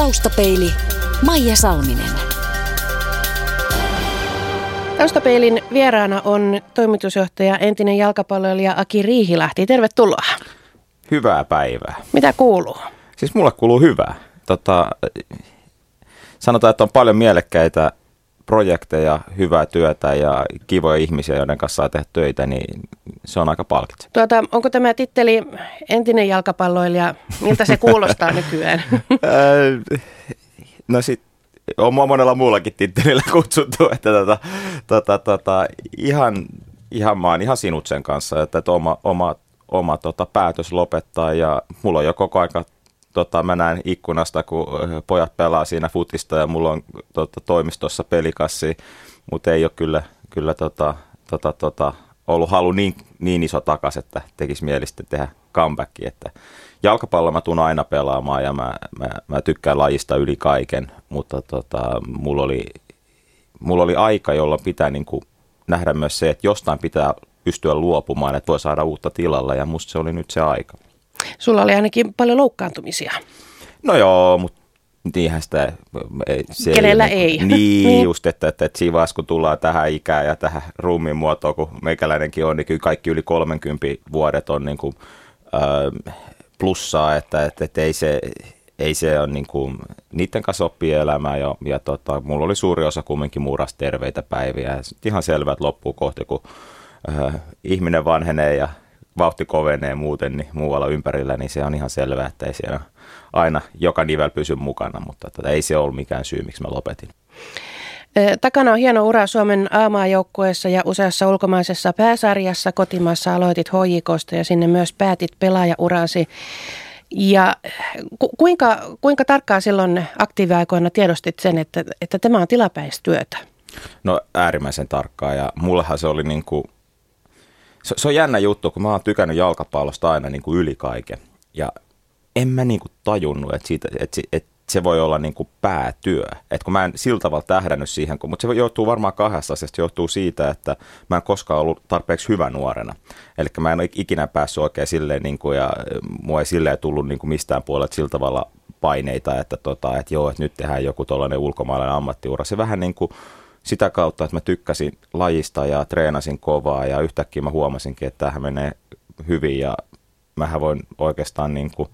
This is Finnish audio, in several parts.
Taustapeili Maija Salminen. Taustapeilin vieraana on toimitusjohtaja entinen jalkapalloilija Aki Riihilahti. Tervetuloa. Hyvää päivää. Mitä kuuluu? Siis mulle kuuluu hyvää. Tota, sanotaan, että on paljon mielekkäitä projekteja, hyvää työtä ja kivoja ihmisiä, joiden kanssa saa tehdä töitä, niin se on aika palkitseva. Tuota, onko tämä titteli entinen jalkapalloilija, miltä se kuulostaa nykyään? no sit, on mua monella muullakin tittelillä kutsuttu, että tota, tota, tota, ihan, ihan mä oon ihan sinut sen kanssa, että, että oma, oma, oma tota, päätös lopettaa ja mulla on jo koko aika tota, mä näen ikkunasta, kun pojat pelaa siinä futista ja mulla on tota, toimistossa pelikassi, mutta ei ole kyllä, kyllä tota, tota, tota, ollut halu niin, niin iso takas, että tekisi mielestä tehdä comeback, että jalkapallo mä tuun aina pelaamaan ja mä, mä, mä tykkään lajista yli kaiken, mutta tota, mulla, oli, mulla oli aika, jolla pitää niin kuin nähdä myös se, että jostain pitää pystyä luopumaan, että voi saada uutta tilalla ja musta se oli nyt se aika. Sulla oli ainakin paljon loukkaantumisia. No joo, mutta niinhän sitä... Se Kenellä ei? ei. Niin, niin, just, että, että, että siinä vaiheessa, kun tullaan tähän ikään ja tähän ruumiin muotoon, kun meikäläinenkin on, niin kyllä kaikki yli 30 vuodet on niin kuin, äh, plussaa, että, että, että ei se, ei se ole niin kuin, niiden kanssa oppii elämää ja, ja tota, mulla oli suuri osa kumminkin muurasta terveitä päiviä. Ja ihan selvä, että loppuu kohti, kun äh, ihminen vanhenee ja vauhti kovenee muuten niin muualla ympärillä, niin se on ihan selvää, että ei siellä aina joka nivel pysy mukana, mutta tota, ei se ollut mikään syy, miksi mä lopetin. Takana on hieno ura Suomen A-maajoukkueessa ja useassa ulkomaisessa pääsarjassa. Kotimaassa aloitit HJKsta ja sinne myös päätit pelaajaurasi. Ja ku, kuinka, kuinka tarkkaan silloin aktiiviaikoina tiedostit sen, että, että tämä on tilapäistyötä? No äärimmäisen tarkkaa ja mullahan se oli niin kuin, se, se on jännä juttu, kun mä oon tykännyt jalkapallosta aina niin kuin yli kaiken. Ja en mä niin kuin tajunnut, että, siitä, että, että se voi olla niin kuin päätyö. Että kun mä en sillä tavalla tähdännyt siihen, mutta se johtuu varmaan kahdesta asiasta. Johtuu siitä, että mä en koskaan ollut tarpeeksi hyvä nuorena. Eli mä en ole ikinä päässyt oikein silleen, niin kuin, ja mua ei silleen tullut niin kuin mistään puolelta sillä tavalla paineita, että, tota, että joo, että nyt tehdään joku tuollainen ulkomaalainen ammattiura. Se vähän niin kuin sitä kautta, että mä tykkäsin lajista ja treenasin kovaa ja yhtäkkiä mä huomasinkin, että tämähän menee hyvin ja mähän voin oikeastaan niin kuin,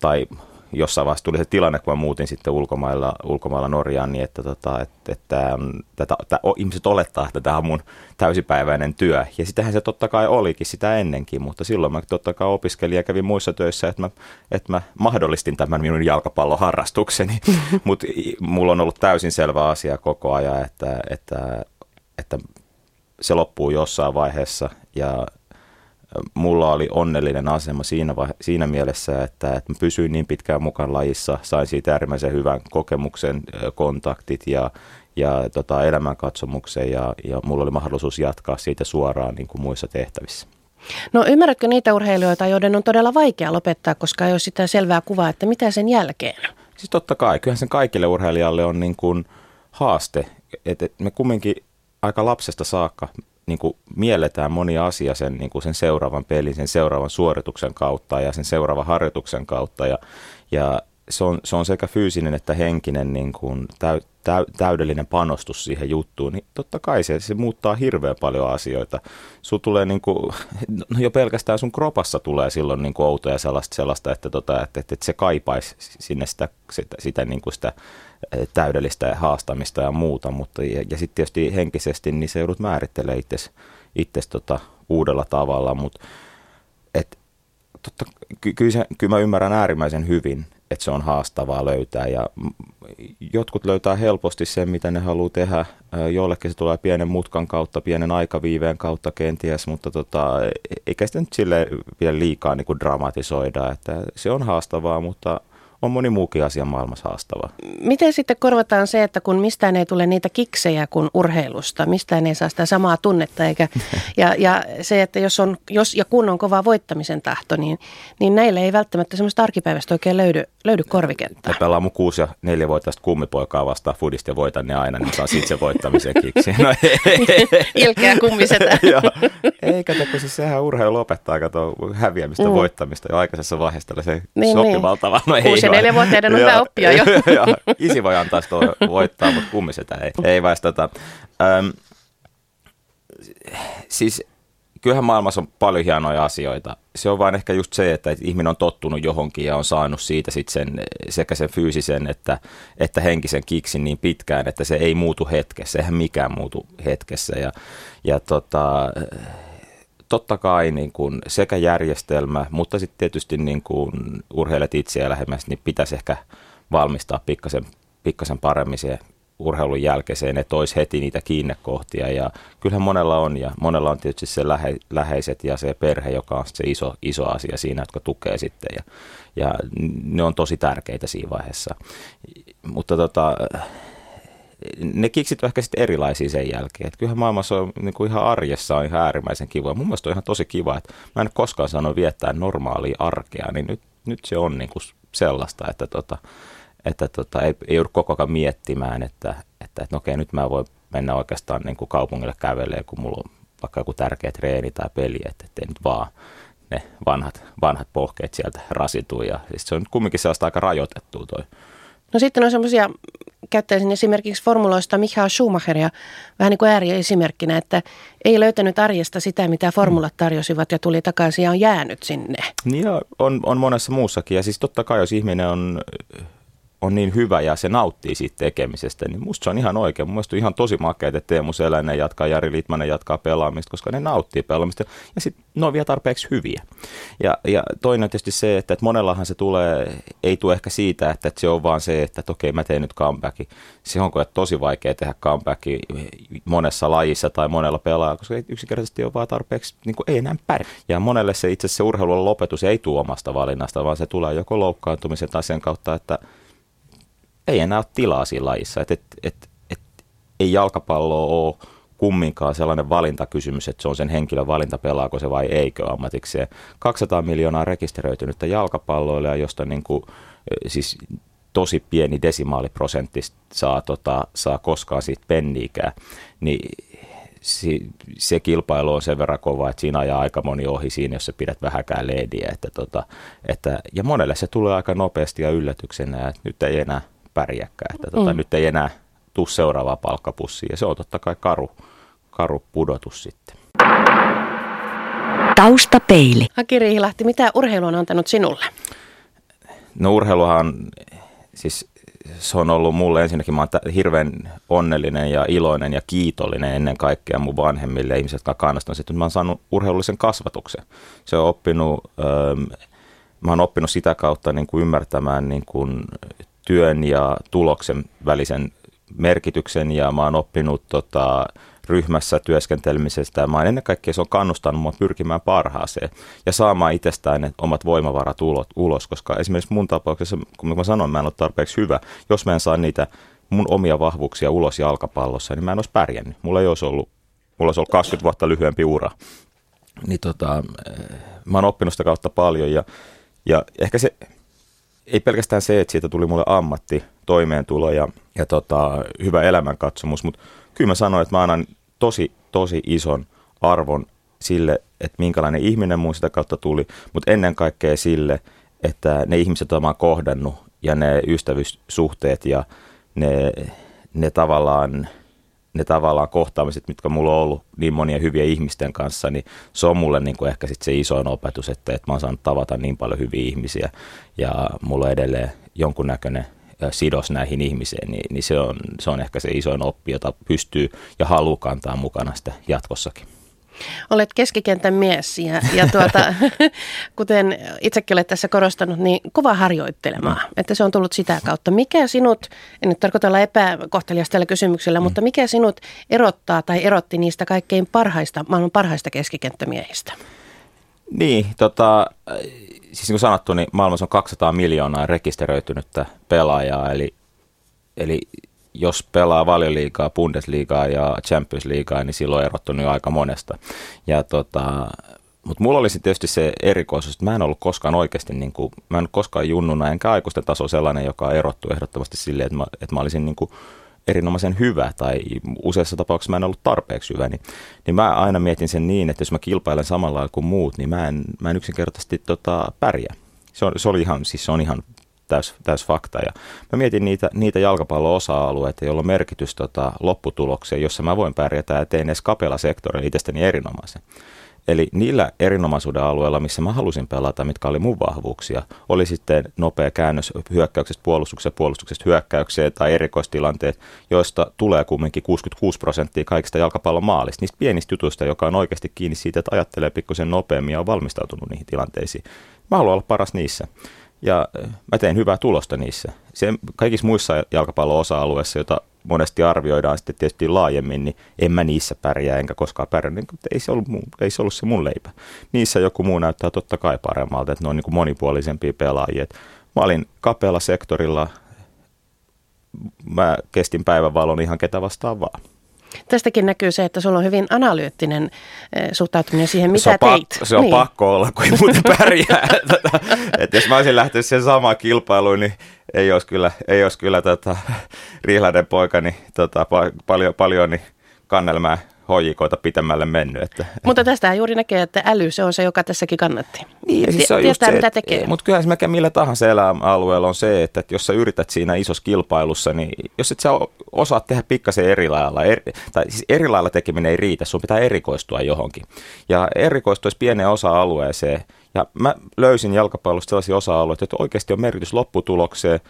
tai jossain vaiheessa tuli se tilanne, kun mä muutin sitten ulkomailla, ulkomailla Norjaan, niin että, tota, että, että, että, että ihmiset olettaa, että tämä on mun täysipäiväinen työ. Ja sitähän se totta kai olikin sitä ennenkin, mutta silloin mä totta kai opiskelin ja kävin muissa töissä, että mä, että mä mahdollistin tämän minun jalkapalloharrastukseni. mutta mulla on ollut täysin selvä asia koko ajan, että, että, että se loppuu jossain vaiheessa ja mulla oli onnellinen asema siinä, siinä mielessä, että, että mä pysyin niin pitkään mukaan lajissa, sain siitä äärimmäisen hyvän kokemuksen, kontaktit ja, ja tota, elämänkatsomuksen ja, ja mulla oli mahdollisuus jatkaa siitä suoraan niin kuin muissa tehtävissä. No ymmärrätkö niitä urheilijoita, joiden on todella vaikea lopettaa, koska ei ole sitä selvää kuvaa, että mitä sen jälkeen? Siis totta kai, kyllähän sen kaikille urheilijalle on niin kuin haaste, että me kumminkin aika lapsesta saakka niin kuin mielletään moni asia sen, niin kuin sen seuraavan pelin, sen seuraavan suorituksen kautta ja sen seuraavan harjoituksen kautta. Ja, ja se, on, se on sekä fyysinen että henkinen niin kuin täy, täy, täydellinen panostus siihen juttuun, niin totta kai se, se muuttaa hirveän paljon asioita. Sun tulee niin kuin, no jo pelkästään sun kropassa tulee silloin niin kuin outoja sellaista, sellaista että, tota, että, että, että se kaipaisi sinne sitä, sitä, sitä, niin kuin sitä täydellistä haastamista ja muuta, mutta ja, ja sitten tietysti henkisesti niin se joudut määrittelemään itse tota, uudella tavalla, mutta et, totta, ky, se, kyllä mä ymmärrän äärimmäisen hyvin, että se on haastavaa löytää ja jotkut löytää helposti sen, mitä ne haluaa tehdä. Jollekin se tulee pienen mutkan kautta, pienen aikaviiveen kautta kenties, mutta tota, e, eikä sitä nyt sille vielä liikaa niin kuin dramatisoida, että se on haastavaa, mutta – on moni muukin asia maailmassa haastava. Miten sitten korvataan se, että kun mistään ei tule niitä kiksejä kuin urheilusta, mistään ei saa sitä samaa tunnetta, eikä, ja, ja se, että jos, on, jos ja kun on kova voittamisen tahto, niin, niin näille ei välttämättä semmoista arkipäivästä oikein löydy, löydy korviketta. Me pelaa mun kuusi ja neljä vuotta kummipoikaa vastaan fudista ja voitan ne aina, niin saa sitten se voittamisen kiksi. No, Ilkeä kummisetä. Eikä kun siis sehän urheilu opettaa kato häviämistä, mm. voittamista jo aikaisessa vaiheessa se niin, sopivalla niin. No ei neljä vuotta on hyvä oppia jo. ja, isi voi antaa sitä voittaa, mutta kummi sitä ei, ei väistetä. Öm, siis kyllähän maailmassa on paljon hienoja asioita. Se on vain ehkä just se, että ihminen on tottunut johonkin ja on saanut siitä sit sen, sekä sen fyysisen että, että henkisen kiksin niin pitkään, että se ei muutu hetkessä. Eihän mikään muutu hetkessä. Ja, ja tota, totta kai niin kuin sekä järjestelmä, mutta sitten tietysti niin kuin urheilijat itse ja lähemmäs, niin pitäisi ehkä valmistaa pikkasen, pikkasen paremmin se urheilun jälkeiseen, että olisi heti niitä kiinnekohtia ja kyllähän monella on ja monella on tietysti se lähe, läheiset ja se perhe, joka on se iso, iso asia siinä, jotka tukee sitten ja, ja ne on tosi tärkeitä siinä vaiheessa. Mutta tota, ne kiksit ehkä sitten erilaisia sen jälkeen. Että kyllähän maailmassa on niin kuin ihan arjessa on ihan äärimmäisen kiva. Mun mielestä on ihan tosi kiva, että mä en koskaan sano viettää normaalia arkea, niin nyt, nyt se on niin kuin sellaista, että tota, että tota, ei, ei joudu koko ajan miettimään, että, että, että no okei, nyt mä voin mennä oikeastaan niin kuin kaupungille kävelee, kun mulla on vaikka joku tärkeä treeni tai peli, että ei nyt vaan ne vanhat, vanhat pohkeet sieltä rasituu. Ja siis se on kumminkin sellaista aika rajoitettua toi. No sitten on semmoisia, käyttäisin esimerkiksi formuloista Michael Schumacheria vähän niin kuin ääriesimerkkinä, että ei löytänyt arjesta sitä, mitä formulat tarjosivat ja tuli takaisin ja on jäänyt sinne. Niin on, on monessa muussakin. Ja siis totta kai, jos ihminen on on niin hyvä ja se nauttii siitä tekemisestä, niin musta se on ihan oikein. Mun on ihan tosi makeita, että Teemu Selänen jatkaa, Jari Litmanen jatkaa pelaamista, koska ne nauttii pelaamista ja sitten ne on vielä tarpeeksi hyviä. Ja, ja toinen on tietysti se, että, että monellahan se tulee, ei tule ehkä siitä, että, että se on vaan se, että, että okei mä teen nyt comebackin. Se on tosi vaikea tehdä comebacki monessa lajissa tai monella pelaajalla, koska yksinkertaisesti on vaan tarpeeksi, niin kuin ei enää pärjää. Ja monelle se itse asiassa se urheilun lopetus ei tule omasta valinnasta, vaan se tulee joko loukkaantumisen tai sen kautta, että ei enää ole tilaa siinä lajissa. Et, et, et, et, ei jalkapallo ole kumminkaan sellainen valintakysymys, että se on sen henkilön valinta, pelaako se vai eikö ammatikseen. 200 miljoonaa rekisteröitynyttä jalkapalloilla, josta niin kuin, siis tosi pieni desimaaliprosentti saa, tota, saa koskaan siitä penniikään, niin si, se kilpailu on sen verran kova, että siinä ajaa aika moni ohi siinä, jos sä pidät vähäkään leediä. Että, tota, että, ja monelle se tulee aika nopeasti ja yllätyksenä, että nyt ei enää pärjäkään, että tota, mm. nyt ei enää tuu seuraavaa palkkapussia ja se on totta kai karu, karu pudotus sitten. Taustapeili. Aki Riihilahti, mitä urheilu on antanut sinulle? No urheiluhan, siis se on ollut mulle ensinnäkin, mä oon hirveän onnellinen ja iloinen ja kiitollinen ennen kaikkea mun vanhemmille ihmisille, jotka kannastanut että mä oon saanut urheilullisen kasvatuksen. Se on oppinut, ähm, mä oon oppinut sitä kautta niin kuin ymmärtämään niin kuin työn ja tuloksen välisen merkityksen ja mä oon oppinut tota, ryhmässä työskentelemisestä ja mä oon ennen kaikkea se on kannustanut mua pyrkimään parhaaseen ja saamaan itsestään ne omat voimavarat ulos, koska esimerkiksi mun tapauksessa, kun mä sanoin, mä en ole tarpeeksi hyvä, jos mä en saa niitä mun omia vahvuuksia ulos jalkapallossa, niin mä en olisi pärjännyt. Mulla ei olisi ollut, mulla olisi ollut 20 vuotta lyhyempi ura. Niin tota, eh, mä oon oppinut sitä kautta paljon ja, ja ehkä se ei pelkästään se, että siitä tuli mulle ammatti, toimeentulo ja, ja tota, hyvä elämänkatsomus, mutta kyllä mä sanoin, että mä annan tosi, tosi ison arvon sille, että minkälainen ihminen mun sitä kautta tuli, mutta ennen kaikkea sille, että ne ihmiset, joita mä oon kohdannut ja ne ystävyyssuhteet ja ne, ne tavallaan ne tavallaan kohtaamiset, mitkä mulla on ollut niin monia hyviä ihmisten kanssa, niin se on mulle niin kuin ehkä sit se isoin opetus, että, että mä oon saanut tavata niin paljon hyviä ihmisiä ja mulla on edelleen jonkunnäköinen sidos näihin ihmisiin, niin, niin se, on, se on ehkä se isoin oppi, jota pystyy ja haluaa kantaa mukana sitä jatkossakin. Olet keskikentän mies ja, ja tuota, kuten itsekin olet tässä korostanut, niin kova harjoittelemaan, että se on tullut sitä kautta. Mikä sinut, en nyt tarkoita olla epäkohtelias tällä kysymyksellä, mm. mutta mikä sinut erottaa tai erotti niistä kaikkein parhaista, maailman parhaista keskikenttämiehistä? Niin, tota, siis niin kuin sanottu, niin maailmassa on 200 miljoonaa rekisteröitynyttä pelaajaa, eli, eli jos pelaa valioliigaa, Bundesliigaa ja Champions Leaguea, niin silloin on erottunut jo aika monesta. Ja tota, mutta mulla olisi tietysti se erikoisuus, että mä en ollut koskaan oikeasti, niin kuin, mä en koskaan junnuna, enkä aikuisten taso sellainen, joka erottuu ehdottomasti silleen, että mä, että mä olisin niin kuin erinomaisen hyvä tai useassa tapauksessa mä en ollut tarpeeksi hyvä, niin, niin mä aina mietin sen niin, että jos mä kilpailen samalla kuin muut, niin mä en, mä en yksinkertaisesti tota, pärjää. Se, on, se, oli ihan, siis se on ihan täys, täys fakta. Ja mä mietin niitä, niitä jalkapallo-osa-alueita, joilla on merkitys tota, lopputulokseen, jossa mä voin pärjätä ja tein edes kapealla sektorilla itsestäni erinomaisen. Eli niillä erinomaisuuden alueilla, missä mä halusin pelata, mitkä oli mun vahvuuksia, oli sitten nopea käännös hyökkäyksestä puolustukseen, puolustuksesta hyökkäykseen tai erikoistilanteet, joista tulee kumminkin 66 prosenttia kaikista jalkapallon maalista, niistä pienistä jutuista, joka on oikeasti kiinni siitä, että ajattelee pikkusen nopeammin ja on valmistautunut niihin tilanteisiin. Mä haluan olla paras niissä ja mä teen hyvää tulosta niissä. Se, kaikissa muissa jalkapallon osa-alueissa, joita monesti arvioidaan sitten tietysti laajemmin, niin en mä niissä pärjää, enkä koskaan pärjää, niin ei se, ollut, ei se ollut se mun leipä. Niissä joku muu näyttää totta kai paremmalta, että ne on niin kuin monipuolisempia pelaajia. Mä olin kapealla sektorilla, mä kestin päivänvalon ihan ketä vastaan vaan. Tästäkin näkyy se, että sulla on hyvin analyyttinen eh, suhtautuminen siihen, mitä se on teit. Pakko, se on niin. pakko olla, kun ei muuten pärjää. että jos mä olisin lähtenyt sen samaan kilpailuun, niin ei olisi kyllä, ei olisi kyllä tota, Rihladen poikani tota, paljon, paljon niin kannelmää hoijikoita pitemmälle mennyt. Että. Mutta tästä juuri näkee, että äly se on se, joka tässäkin kannatti. Niin, siis se on Tietää, se, mitä tekee. Mutta kyllähän se millä tahansa elämäalueella on se, että jos sä yrität siinä isossa kilpailussa, niin jos et sä osaat tehdä pikkasen eri lailla, eri, tai siis eri lailla tekeminen ei riitä, sun pitää erikoistua johonkin. Ja erikoistuisi pieneen osa-alueeseen, ja mä löysin jalkapallosta sellaisia osa-alueita, että oikeasti on merkitys lopputulokseen,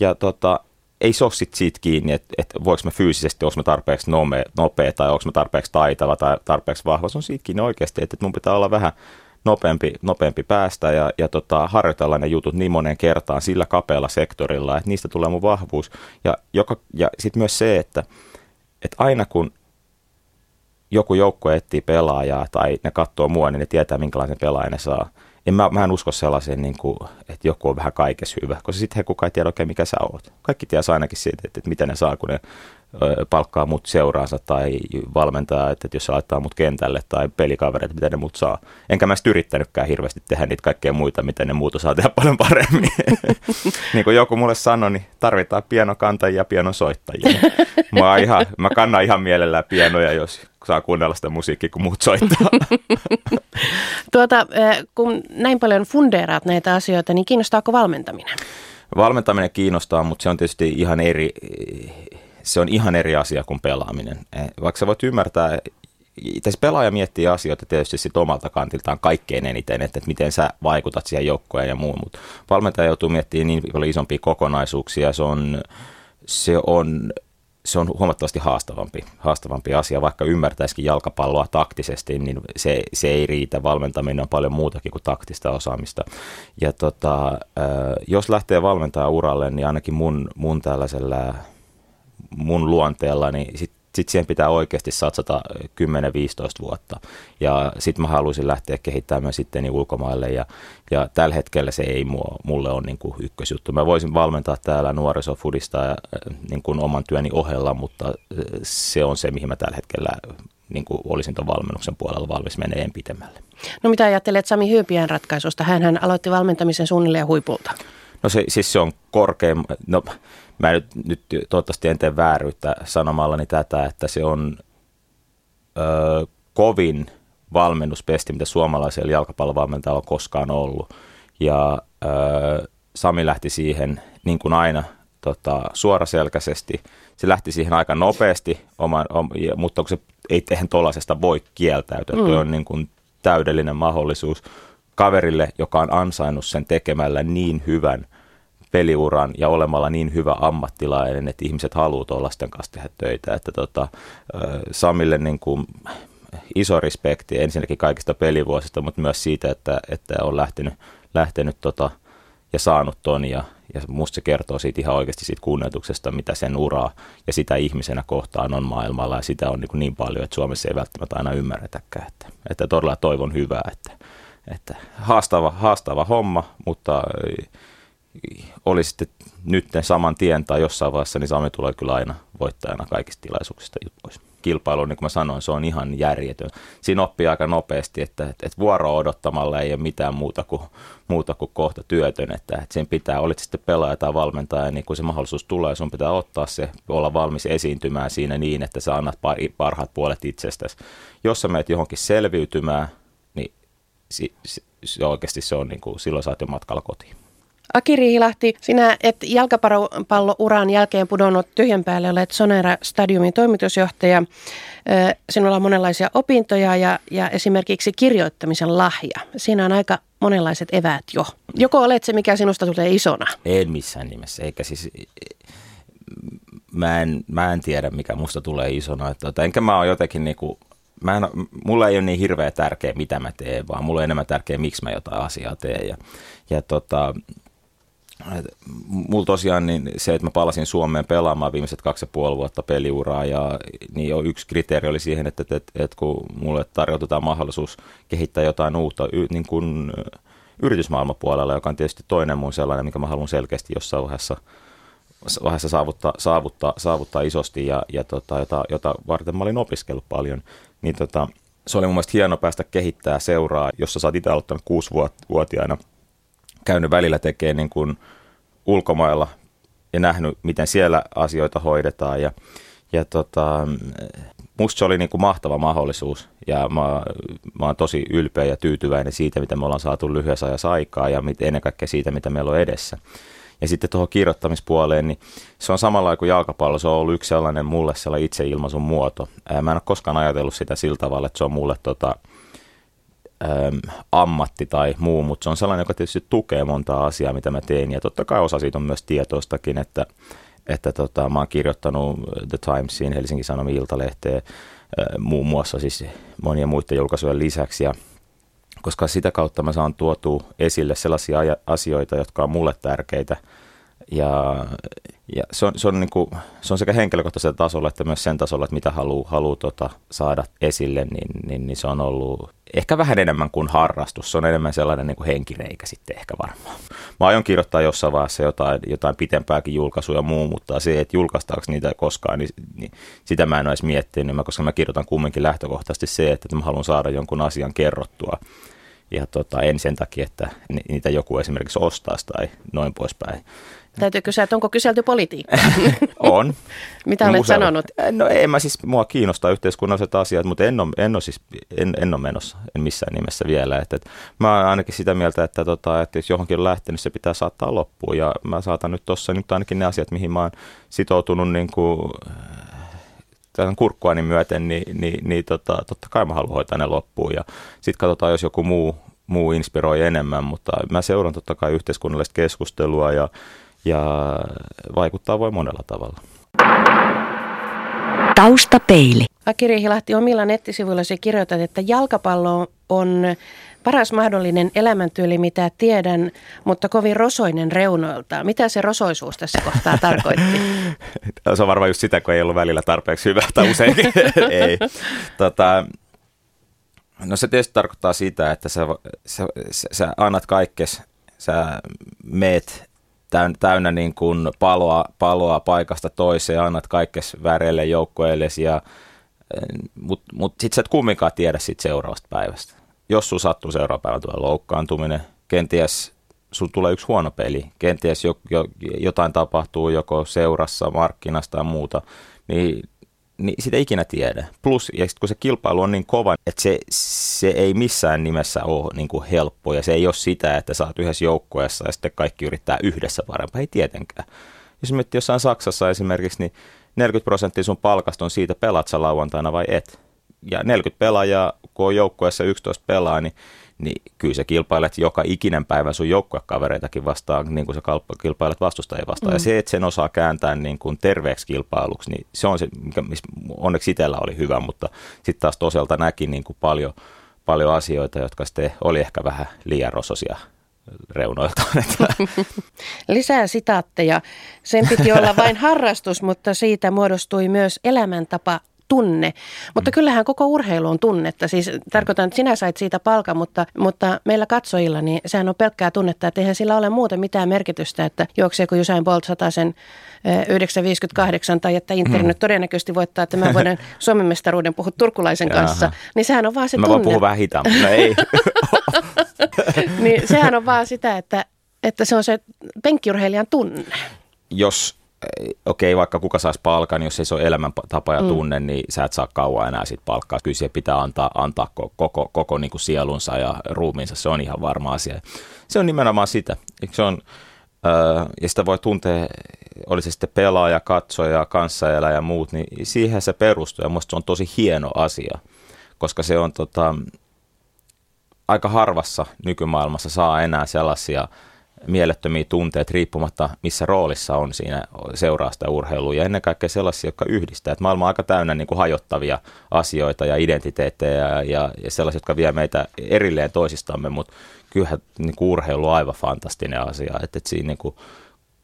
ja tota, ei se ole sit siitä kiinni, että, että voiko mä fyysisesti, onko mä tarpeeksi nopea, tai onko mä tarpeeksi taitava tai tarpeeksi vahva. Se on siitä kiinni oikeasti, että, että mun pitää olla vähän nopeampi, nopeampi päästä ja, ja tota, harjoitella ne jutut niin moneen kertaan sillä kapealla sektorilla, että niistä tulee mun vahvuus. Ja, joka, ja sitten myös se, että, että aina kun joku joukko etsii pelaajaa tai ne katsoo mua, niin ne tietää minkälaisen pelaajan ne saa – en mä, mä en usko sellaiseen, niin kuin, että joku on vähän kaikessa hyvä, koska sitten he kukaan ei tiedä oikein, mikä sä oot. Kaikki tiedä ainakin siitä, että, että mitä ne saa, kun ne ö, palkkaa mut seuraansa tai valmentaa, että, että jos se laittaa mut kentälle tai pelikavereita, mitä ne mut saa. Enkä mä yrittänytkään hirveästi tehdä niitä kaikkea muita, mitä ne muuta saa tehdä paljon paremmin. niin kuin joku mulle sanoi, niin tarvitaan pianokantajia ja pianosoittajia. Mä, ihan, mä kannan ihan mielellään pianoja, jos saa kuunnella sitä musiikkia, kun muut soittaa. tuota, kun näin paljon fundeeraat näitä asioita, niin kiinnostaako valmentaminen? Valmentaminen kiinnostaa, mutta se on tietysti ihan eri, se on ihan eri asia kuin pelaaminen. Vaikka sä voit ymmärtää, tässä pelaaja miettii asioita tietysti sit omalta kantiltaan kaikkein eniten, että, että miten sä vaikutat siihen joukkoon ja muun, mutta valmentaja joutuu miettimään niin paljon isompia kokonaisuuksia, se on, se on se on huomattavasti haastavampi, haastavampi asia, vaikka ymmärtäisikin jalkapalloa taktisesti, niin se, se ei riitä. Valmentaminen on paljon muutakin kuin taktista osaamista. Ja tota, jos lähtee valmentaa uralle, niin ainakin mun, mun tällaisella mun luonteella, niin sit sitten siihen pitää oikeasti satsata 10-15 vuotta. Ja sitten mä haluaisin lähteä kehittämään sitten ulkomaille ja, ja tällä hetkellä se ei mua, mulle ole niin kuin ykkösjuttu. Mä voisin valmentaa täällä nuorisofudista ja, niin kuin oman työni ohella, mutta se on se, mihin mä tällä hetkellä niin kuin olisin tuon valmennuksen puolella valmis meneen pitemmälle. No mitä ajattelet Sami Hyypien ratkaisusta? hän aloitti valmentamisen suunnilleen huipulta. No se, siis se on korkein, no mä nyt, nyt toivottavasti en tee vääryyttä sanomallani tätä, että se on ö, kovin valmennuspesti, mitä suomalaisella jalkapallovalmentajalla on koskaan ollut. Ja ö, Sami lähti siihen niin kuin aina tota, suoraselkäisesti. Se lähti siihen aika nopeasti, oma, om, mutta kun se ei eihän tuollaisesta voi kieltäytyä. Mm. Tuo on niin kuin täydellinen mahdollisuus kaverille, joka on ansainnut sen tekemällä niin hyvän peliuran ja olemalla niin hyvä ammattilainen, että ihmiset haluaa tuolla lasten kanssa tehdä töitä. Että tota, Samille niin kuin iso respekti ensinnäkin kaikista pelivuosista, mutta myös siitä, että, että on lähtenyt, lähtenyt tota, ja saanut ton ja, ja musta se kertoo siitä ihan oikeasti siitä kunnioituksesta, mitä sen uraa ja sitä ihmisenä kohtaan on maailmalla ja sitä on niin, kuin niin paljon, että Suomessa ei välttämättä aina ymmärretäkään. Että, että todella toivon hyvää, että, että haastava, haastava homma, mutta oli sitten nyt saman tien tai jossain vaiheessa, niin Sami tulee kyllä aina voittajana kaikista tilaisuuksista pois. Kilpailu, niin kuin mä sanoin, se on ihan järjetön. Siinä oppii aika nopeasti, että, että, vuoroa odottamalla ei ole mitään muuta kuin, muuta kuin kohta työtön, että, että sen pitää, olit sitten pelaaja tai valmentaja, niin kun se mahdollisuus tulee, sun pitää ottaa se, olla valmis esiintymään siinä niin, että sä annat parhaat puolet itsestäsi. Jos sä menet johonkin selviytymään, niin si, si, oikeasti se on niin kuin, silloin sä oot jo matkalla kotiin. Aki Hilahti, sinä et jalkapallouran jälkeen pudonnut tyhjän päälle, olet Sonera Stadiumin toimitusjohtaja. Sinulla on monenlaisia opintoja ja, ja esimerkiksi kirjoittamisen lahja. Siinä on aika monenlaiset eväät jo. Joko olet se, mikä sinusta tulee isona? En missään nimessä, eikä siis mä en, mä en tiedä, mikä musta tulee isona. Että, että enkä mä ole jotenkin niinku, mä en, mulla ei ole niin hirveä tärkeä, mitä mä teen, vaan mulla on enemmän tärkeä, miksi mä jotain asiaa teen. Ja, ja tota, mulla tosiaan niin se, että mä palasin Suomeen pelaamaan viimeiset kaksi ja puoli vuotta peliuraa, ja niin jo yksi kriteeri oli siihen, että, että, että kun mulle tarjotetaan mahdollisuus kehittää jotain uutta niin kuin yritysmaailmapuolella, joka on tietysti toinen mun sellainen, mikä mä haluan selkeästi jossain vaiheessa, vaiheessa saavuttaa, saavuttaa, saavuttaa isosti ja, ja tota, jota, jota varten mä olin opiskellut paljon, niin tota, se oli mun mielestä hieno päästä kehittää seuraa, jossa sä oot itse aloittanut kuusivuotiaana – käynyt välillä tekemään niin kuin ulkomailla ja nähnyt, miten siellä asioita hoidetaan. Ja, ja tota, musta se oli niin kuin mahtava mahdollisuus ja mä, mä oon tosi ylpeä ja tyytyväinen siitä, mitä me ollaan saatu lyhyessä ajassa aikaa ja ennen kaikkea siitä, mitä meillä on edessä. Ja sitten tuohon kirjoittamispuoleen, niin se on samalla kuin jalkapallo, se on ollut yksi sellainen mulle sellainen itseilmaisun muoto. Mä en ole koskaan ajatellut sitä sillä tavalla, että se on mulle tota, äm, ammatti tai muu, mutta se on sellainen, joka tietysti tukee montaa asiaa, mitä mä teen. Ja totta kai osa siitä on myös tietoistakin, että, että tota, mä oon kirjoittanut The Timesin, Helsingin Sanomien iltalehteen, äh, muun muassa siis monien muiden julkaisujen lisäksi. Ja koska sitä kautta mä saan tuotua esille sellaisia asioita, jotka on mulle tärkeitä – ja, ja se, on, se, on niin kuin, se on sekä henkilökohtaisella tasolla että myös sen tasolla, että mitä haluaa haluu tota, saada esille, niin, niin, niin se on ollut ehkä vähän enemmän kuin harrastus. Se on enemmän sellainen niin kuin henkireikä sitten ehkä varmaan. Mä aion kirjoittaa jossain vaiheessa jotain, jotain pitempääkin julkaisuja ja muu, mutta se, että julkaistaanko niitä koskaan, niin, niin sitä mä en ole edes miettinyt, koska mä kirjoitan kumminkin lähtökohtaisesti se, että mä haluan saada jonkun asian kerrottua ja tota, en sen takia, että niitä joku esimerkiksi ostaisi tai noin poispäin. Täytyy kysyä, että onko kyselty politiikkaa? on. Mitä olet sanonut? No en mä siis, mua kiinnostaa yhteiskunnalliset asiat, mutta en ole, en ole, siis, en, en ole menossa, en missään nimessä vielä. Että, että mä oon ainakin sitä mieltä, että, tota, että jos johonkin on lähtenyt, se pitää saattaa loppuun. Ja mä saatan nyt tuossa nyt ainakin ne asiat, mihin mä oon sitoutunut niin kuin, tämän kurkkuani myöten, niin, niin, niin tota, totta kai mä haluan hoitaa ne loppuun. Ja sitten katsotaan, jos joku muu, muu inspiroi enemmän, mutta mä seuraan totta kai yhteiskunnallista keskustelua ja ja vaikuttaa voi monella tavalla. Taustapeili. Akiri Hilahti, omilla nettisivuillasi kirjoitat, että jalkapallo on paras mahdollinen elämäntyyli, mitä tiedän, mutta kovin rosoinen reunoilta. Mitä se rosoisuus tässä kohtaa tarkoitti? se on varmaan just sitä, kun ei ollut välillä tarpeeksi hyvää tai useinkin. ei. Tota, no se tietysti tarkoittaa sitä, että sä, sä, sä, sä annat kaikkes, sä meet täynnä niin kuin paloa, paloa paikasta toiseen, annat kaikkes väreille joukkoeillesi, ja, mutta mut sitten sä et kumminkaan tiedä siitä seuraavasta päivästä. Jos sun sattuu seuraava päivä tulee loukkaantuminen, kenties sun tulee yksi huono peli, kenties jo, jo, jotain tapahtuu joko seurassa, markkinasta tai muuta, niin niin sitä ikinä tiedä. Plus, ja kun se kilpailu on niin kova, että se, se ei missään nimessä ole niin kuin helppo, ja se ei ole sitä, että oot yhdessä joukkueessa ja sitten kaikki yrittää yhdessä parempaa, ei tietenkään. Jos miettii jossain Saksassa esimerkiksi, niin 40 prosenttia sun palkasta on siitä, pelaat sä lauantaina vai et. Ja 40 pelaajaa, kun on joukkueessa 11 pelaa, niin niin kyllä sä kilpailet joka ikinen päivä sun joukkuekavereitakin vastaan, niin kuin sä kilpailet vastustajia vastaan. Mm. Ja se, että sen osaa kääntää niin kuin terveeksi kilpailuksi, niin se on se, mikä onneksi itsellä oli hyvä, mutta sitten taas toselta näki niin kuin paljon, paljon asioita, jotka sitten oli ehkä vähän liian rososia reunoilta. Lisää sitaatteja. Sen piti olla vain harrastus, mutta siitä muodostui myös elämäntapa tunne. Mutta mm. kyllähän koko urheilu on tunnetta. Siis tarkoitan, että sinä sait siitä palkan, mutta, mutta meillä katsojilla, niin sehän on pelkkää tunnetta, että eihän sillä ole muuten mitään merkitystä, että juokseeko Usain Bolt sen 958 tai että Inter mm. nyt todennäköisesti voittaa tämän vuoden Suomen mestaruuden puhut turkulaisen Jaha. kanssa, niin sehän on vaan se Mä tunne. Mä voin puhua vähän hitaammin, no ei. niin sehän on vaan sitä, että, että se on se penkkiurheilijan tunne. Jos okei, okay, vaikka kuka saisi palkan, jos ei se ole elämäntapa ja mm. tunne, mm. niin sä et saa kauan enää sit palkkaa. Kyllä siihen pitää antaa, antaa koko, koko, koko niin kuin sielunsa ja ruumiinsa, se on ihan varma asia. Se on nimenomaan sitä. Se on, ja sitä voi tuntea, oli se sitten pelaaja, katsoja, kanssaelä ja muut, niin siihen se perustuu ja musta se on tosi hieno asia, koska se on tota, aika harvassa nykymaailmassa saa enää sellaisia mielettömiä tunteita riippumatta missä roolissa on siinä seuraasta urheilua ja ennen kaikkea sellaisia, jotka yhdistää. Että maailma on aika täynnä niin kuin hajottavia asioita ja identiteettejä ja, ja, ja sellaisia, jotka vie meitä erilleen toisistamme, mutta kyllähän niin kuin urheilu on aivan fantastinen asia, että, että siinä niin kuin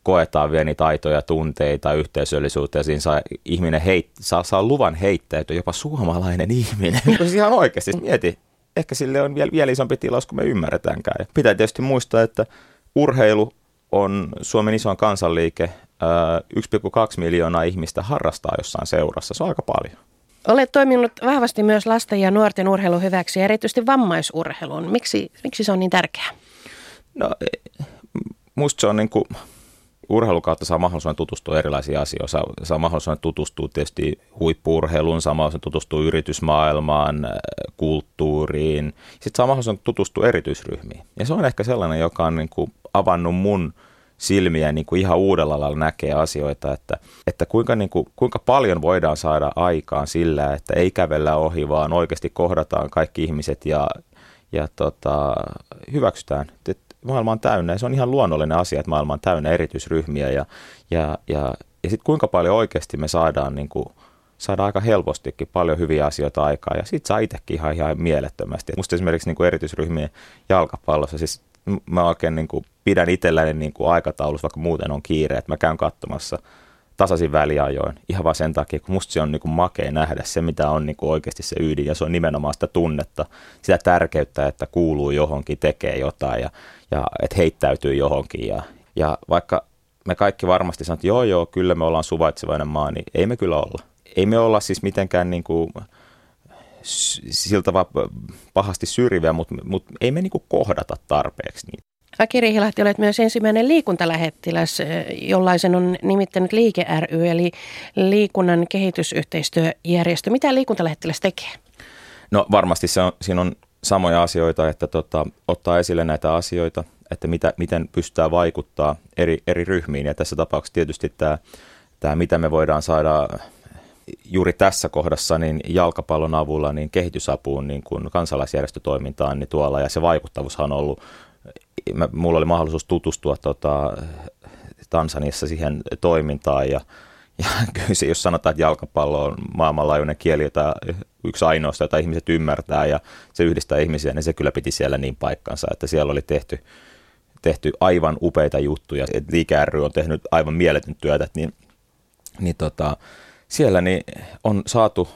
koetaan vielä niitä aitoja tunteita, yhteisöllisyyttä ja siinä saa ihminen heit, saa, saa luvan heittäytyä, jopa suomalainen ihminen. Siis ihan oikeasti mieti, ehkä sille on vielä, vielä isompi tilaus kuin me ymmärretäänkään. Ja pitää tietysti muistaa, että urheilu on Suomen isoin kansanliike. 1,2 miljoonaa ihmistä harrastaa jossain seurassa. Se on aika paljon. Olet toiminut vahvasti myös lasten ja nuorten urheilun hyväksi, erityisesti vammaisurheilun. Miksi, miksi se on niin tärkeää? No, musta se on niin kuin, urheilun kautta saa mahdollisuuden tutustua erilaisiin asioihin. Saa, saa mahdollisuuden tutustua tietysti huippuurheiluun, saa mahdollisuuden tutustua yritysmaailmaan, äh, kulttuuriin. Sitten saa mahdollisuuden tutustua erityisryhmiin. Ja se on ehkä sellainen, joka on niin kuin avannut mun silmiä niin kuin ihan uudella lailla näkee asioita, että, että kuinka, niin kuin, kuinka paljon voidaan saada aikaan sillä, että ei kävellä ohi, vaan oikeasti kohdataan kaikki ihmiset ja, ja tota, hyväksytään. Et maailma on täynnä. Se on ihan luonnollinen asia, että maailma on täynnä erityisryhmiä. Ja, ja, ja, ja sitten kuinka paljon oikeasti me saadaan niin kuin, saada aika helpostikin paljon hyviä asioita aikaa ja sitten saa itsekin ihan, ihan mielettömästi. Musta esimerkiksi niin kuin erityisryhmien jalkapallossa, siis mä oikein niin kuin pidän itselläni niin aikataulussa, vaikka muuten on kiire, että mä käyn katsomassa – tasaisin väliajoin. Ihan vaan sen takia, kun musta se on niin makea nähdä se, mitä on niin oikeasti se ydin. Ja se on nimenomaan sitä tunnetta, sitä tärkeyttä, että kuuluu johonkin, tekee jotain ja, ja että heittäytyy johonkin. Ja, ja vaikka me kaikki varmasti sanotaan, että joo joo, kyllä me ollaan suvaitsevainen maa, niin ei me kyllä olla. Ei me olla siis mitenkään niin kuin siltä vaan pahasti syrjiviä, mutta, mutta ei me niin kohdata tarpeeksi niitä. Aki Riihilahti, olet myös ensimmäinen liikuntalähettiläs, jollaisen on nimittänyt Liike ry, eli liikunnan kehitysyhteistyöjärjestö. Mitä liikuntalähettiläs tekee? No varmasti se on, siinä on samoja asioita, että tota, ottaa esille näitä asioita, että mitä, miten pystytään vaikuttaa eri, eri ryhmiin. Ja tässä tapauksessa tietysti tämä, tämä, mitä me voidaan saada juuri tässä kohdassa niin jalkapallon avulla niin kehitysapuun niin kuin kansalaisjärjestötoimintaan niin tuolla ja se vaikuttavuushan on ollut mä, mulla oli mahdollisuus tutustua tota, Tansaniassa siihen toimintaan ja, ja kyllä se, jos sanotaan, että jalkapallo on maailmanlaajuinen kieli, jota yksi ainoasta, jota ihmiset ymmärtää ja se yhdistää ihmisiä, niin se kyllä piti siellä niin paikkansa, että siellä oli tehty, tehty aivan upeita juttuja. Liike ry on tehnyt aivan mieletön työtä, niin, niin tota, siellä niin on saatu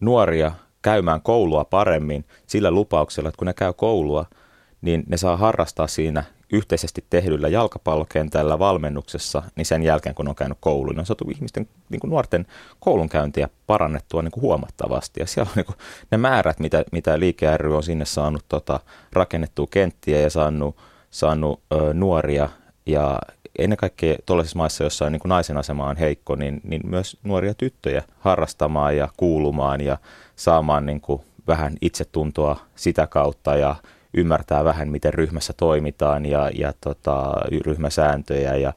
nuoria käymään koulua paremmin sillä lupauksella, että kun ne käy koulua – niin ne saa harrastaa siinä yhteisesti tehdyllä jalkapallokentällä valmennuksessa, niin sen jälkeen kun on käynyt koulun, niin on saatu ihmisten, niin kuin nuorten koulunkäyntiä parannettua niin kuin huomattavasti. Ja siellä on niin kuin ne määrät, mitä, mitä Liike ry on sinne saanut tota, rakennettua kenttiä ja saanut, saanut ö, nuoria ja ennen kaikkea tuollaisissa maissa, jossa niin kuin naisen asema on heikko, niin, niin myös nuoria tyttöjä harrastamaan ja kuulumaan ja saamaan niin kuin vähän itsetuntoa sitä kautta ja ymmärtää vähän, miten ryhmässä toimitaan ja, ja tota, ryhmäsääntöjä ja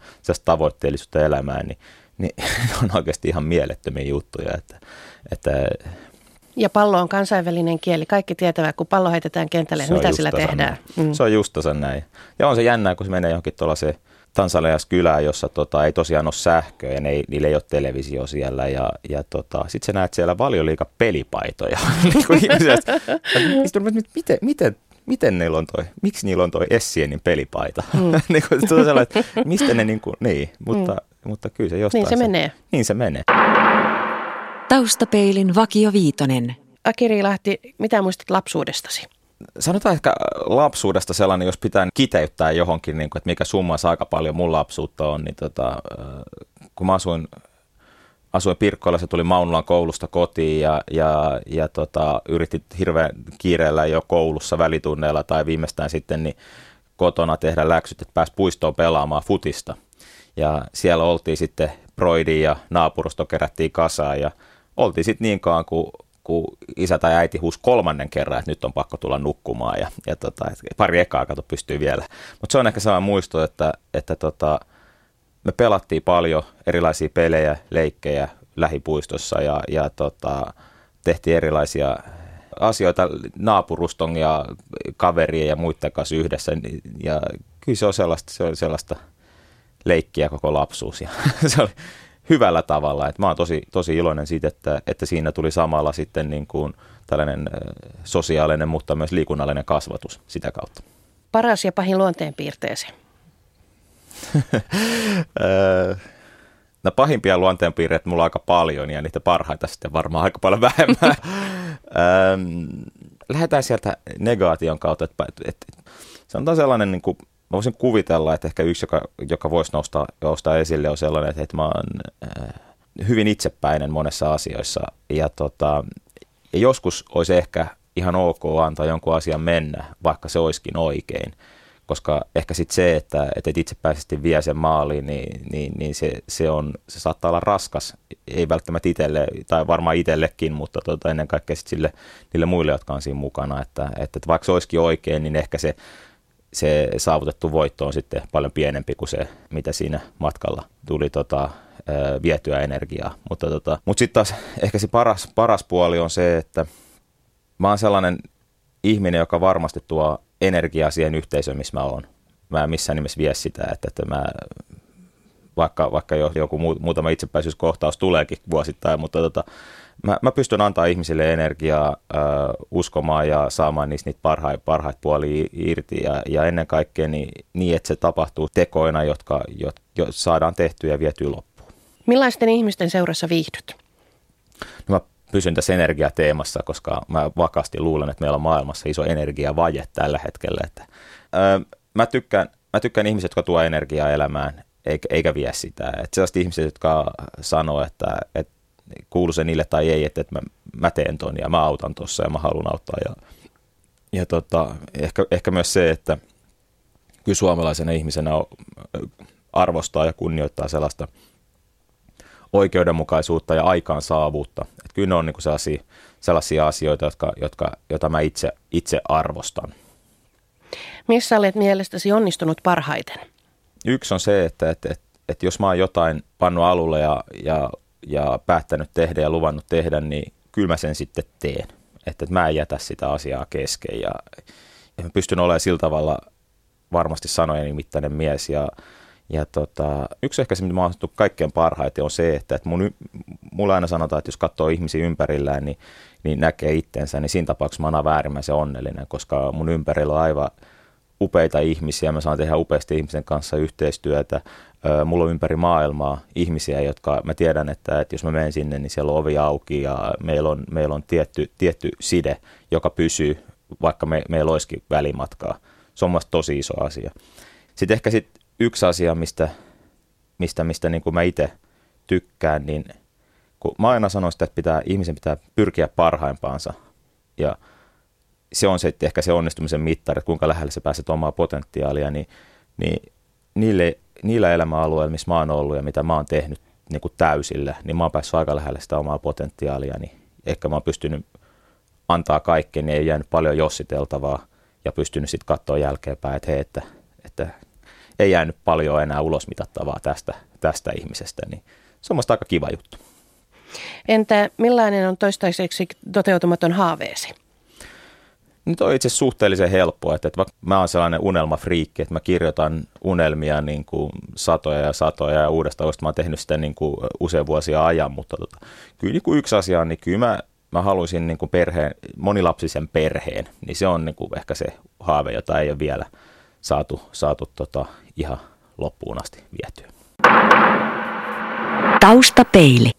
tavoitteellisuutta elämään, niin, niin on oikeasti ihan mielettömiä juttuja. Että, että ja pallo on kansainvälinen kieli. Kaikki tietävät, kun pallo heitetään kentälle, mitä sillä tehdään. Mm. Se on justansa näin. Ja on se jännää, kun se menee johonkin tuollaiseen Tansalias kylään, jossa tota, ei tosiaan ole sähköä ja ne ei, niillä ei ole televisio siellä. Ja, ja tota, sitten sä näet siellä liika pelipaitoja. Niin miten, miten miten niillä on toi, miksi niillä on toi Essienin pelipaita. Mm. niin kuin, että mistä ne niin kuin, niin, mutta, mm. mutta kyllä se jostain. Niin se, se menee. Niin se menee. Taustapeilin Vakio Viitonen. Akiri Lahti, mitä muistat lapsuudestasi? Sanotaan ehkä lapsuudesta sellainen, jos pitää kiteyttää johonkin, niin kuin, että mikä summa aika paljon mun lapsuutta on, niin tota, kun mä asuin asuin se tuli Maunulan koulusta kotiin ja, ja, ja tota, yritti hirveän kiireellä jo koulussa välitunneilla tai viimeistään sitten niin kotona tehdä läksyt, että pääsi puistoon pelaamaan futista. Ja siellä oltiin sitten Broidin ja naapurusto kerättiin kasaan ja oltiin sitten niin kauan, kun, kun isä tai äiti huusi kolmannen kerran, että nyt on pakko tulla nukkumaan ja, ja tota, pari ekaa kato pystyy vielä. Mutta se on ehkä sama muisto, että, että tota, me pelattiin paljon erilaisia pelejä, leikkejä lähipuistossa ja, ja tota, tehtiin erilaisia asioita naapuruston ja kaverien ja muiden kanssa yhdessä. Ja kyllä se on sellaista, se on sellaista leikkiä koko lapsuus ja se oli hyvällä tavalla. Et mä oon tosi, tosi iloinen siitä, että, että siinä tuli samalla sitten niin kuin tällainen sosiaalinen, mutta myös liikunnallinen kasvatus sitä kautta. Paras ja pahin luonteenpiirteesi? No pahimpia luonteenpiirteitä mulla on aika paljon ja niitä parhaita sitten varmaan aika paljon vähemmän. Lähdetään sieltä negaation kautta, että, että, että sanotaan sellainen, niin kuin, mä voisin kuvitella, että ehkä yksi, joka, joka voisi nousta, nousta esille, on sellainen, että, että mä oon äh, hyvin itsepäinen monessa asioissa ja, tota, ja joskus olisi ehkä ihan ok antaa jonkun asian mennä, vaikka se olisikin oikein koska ehkä sitten se, että, että et itsepäisesti vie sen maaliin, niin, niin, niin se, se, on, se saattaa olla raskas, ei välttämättä itselle, tai varmaan itsellekin, mutta tota, ennen kaikkea sit sille, niille muille, jotka on siinä mukana, että, että, että vaikka se olisikin oikein, niin ehkä se, se saavutettu voitto on sitten paljon pienempi kuin se, mitä siinä matkalla tuli tota, vietyä energiaa. Mutta, tota, mutta sitten taas ehkä se paras, paras puoli on se, että mä oon sellainen ihminen, joka varmasti tuo energiaa siihen yhteisöön, missä mä oon. Mä en missään nimessä vie sitä, että, että mä, vaikka, vaikka jo, joku muutama itsepäisyyskohtaus tuleekin vuosittain, mutta tota, mä, mä pystyn antaa ihmisille energiaa äh, uskomaan ja saamaan niistä niitä parhaita, parhaita puolia irti ja, ja ennen kaikkea niin, niin, että se tapahtuu tekoina, jotka jo, jo saadaan tehtyä ja vietyä loppuun. Millaisten ihmisten seurassa viihdyt? No mä pysyn tässä energiateemassa, koska mä vakaasti luulen, että meillä on maailmassa iso energiavaje tällä hetkellä. Että, öö, mä, tykkään, mä tykkään ihmiset, jotka tuo energiaa elämään, eikä, eikä vie sitä. Että sellaiset ihmiset, jotka sanoo, että, että kuuluu se niille tai ei, että, että mä, mä teen ton ja mä autan tuossa ja mä haluan auttaa. Ja, ja tota, ehkä, ehkä myös se, että kyllä suomalaisena ihmisenä arvostaa ja kunnioittaa sellaista – oikeudenmukaisuutta ja aikaansaavuutta. Et kyllä ne on niin sellaisia, sellaisia asioita, jotka, jotka, joita mä itse, itse arvostan. Missä olet mielestäsi onnistunut parhaiten? Yksi on se, että, että, että, että jos mä oon jotain pannut alulle ja, ja, ja päättänyt tehdä ja luvannut tehdä, niin kyllä mä sen sitten teen. Että, että mä en jätä sitä asiaa kesken ja, ja mä pystyn olemaan sillä tavalla varmasti sanojeni mittainen mies ja, ja tota, yksi ehkä se, mitä mä oon kaikkein parhaiten, on se, että, että mun, mulla aina sanotaan, että jos katsoo ihmisiä ympärillään, niin, niin näkee itsensä, niin siinä tapauksessa mä oon äärimmäisen onnellinen, koska mun ympärillä on aivan upeita ihmisiä, mä saan tehdä upeasti ihmisen kanssa yhteistyötä. Mulla on ympäri maailmaa ihmisiä, jotka mä tiedän, että, että jos mä menen sinne, niin siellä on ovi auki ja meillä on, meillä on tietty, tietty side, joka pysyy, vaikka me, meillä olisikin välimatkaa. Se on tosi iso asia. Sitten ehkä sit yksi asia, mistä, mistä, mistä niin kuin mä itse tykkään, niin kun mä aina sanon sitä, että pitää, ihmisen pitää pyrkiä parhaimpaansa. Ja se on se, että ehkä se onnistumisen mittari, että kuinka lähelle sä pääset omaa potentiaalia, niin, niin niille, niillä elämäalueilla, missä mä oon ollut ja mitä mä oon tehnyt niin kuin täysillä, niin mä oon päässyt aika lähelle sitä omaa potentiaalia, niin ehkä mä oon pystynyt antaa kaikkeen, niin ei jäänyt paljon jossiteltavaa ja pystynyt sitten katsoa jälkeenpäin, että hei, että, että ei jäänyt paljon enää ulosmitattavaa tästä, tästä ihmisestä, niin se on aika kiva juttu. Entä millainen on toistaiseksi toteutumaton haaveesi? Nyt on itse suhteellisen helppoa, että, että mä oon sellainen unelmafriikki, että mä kirjoitan unelmia niin kuin satoja ja satoja ja uudestaan, mä oon tehnyt sitä niin kuin usein vuosia ajan, mutta tota, kyllä niin kuin yksi asia on, niin kyllä mä, mä haluaisin niin kuin perheen, monilapsisen perheen, niin se on niin kuin ehkä se haave, jota ei ole vielä saatu, saatu tota, ihan loppuun asti vietyä. Taustapeili.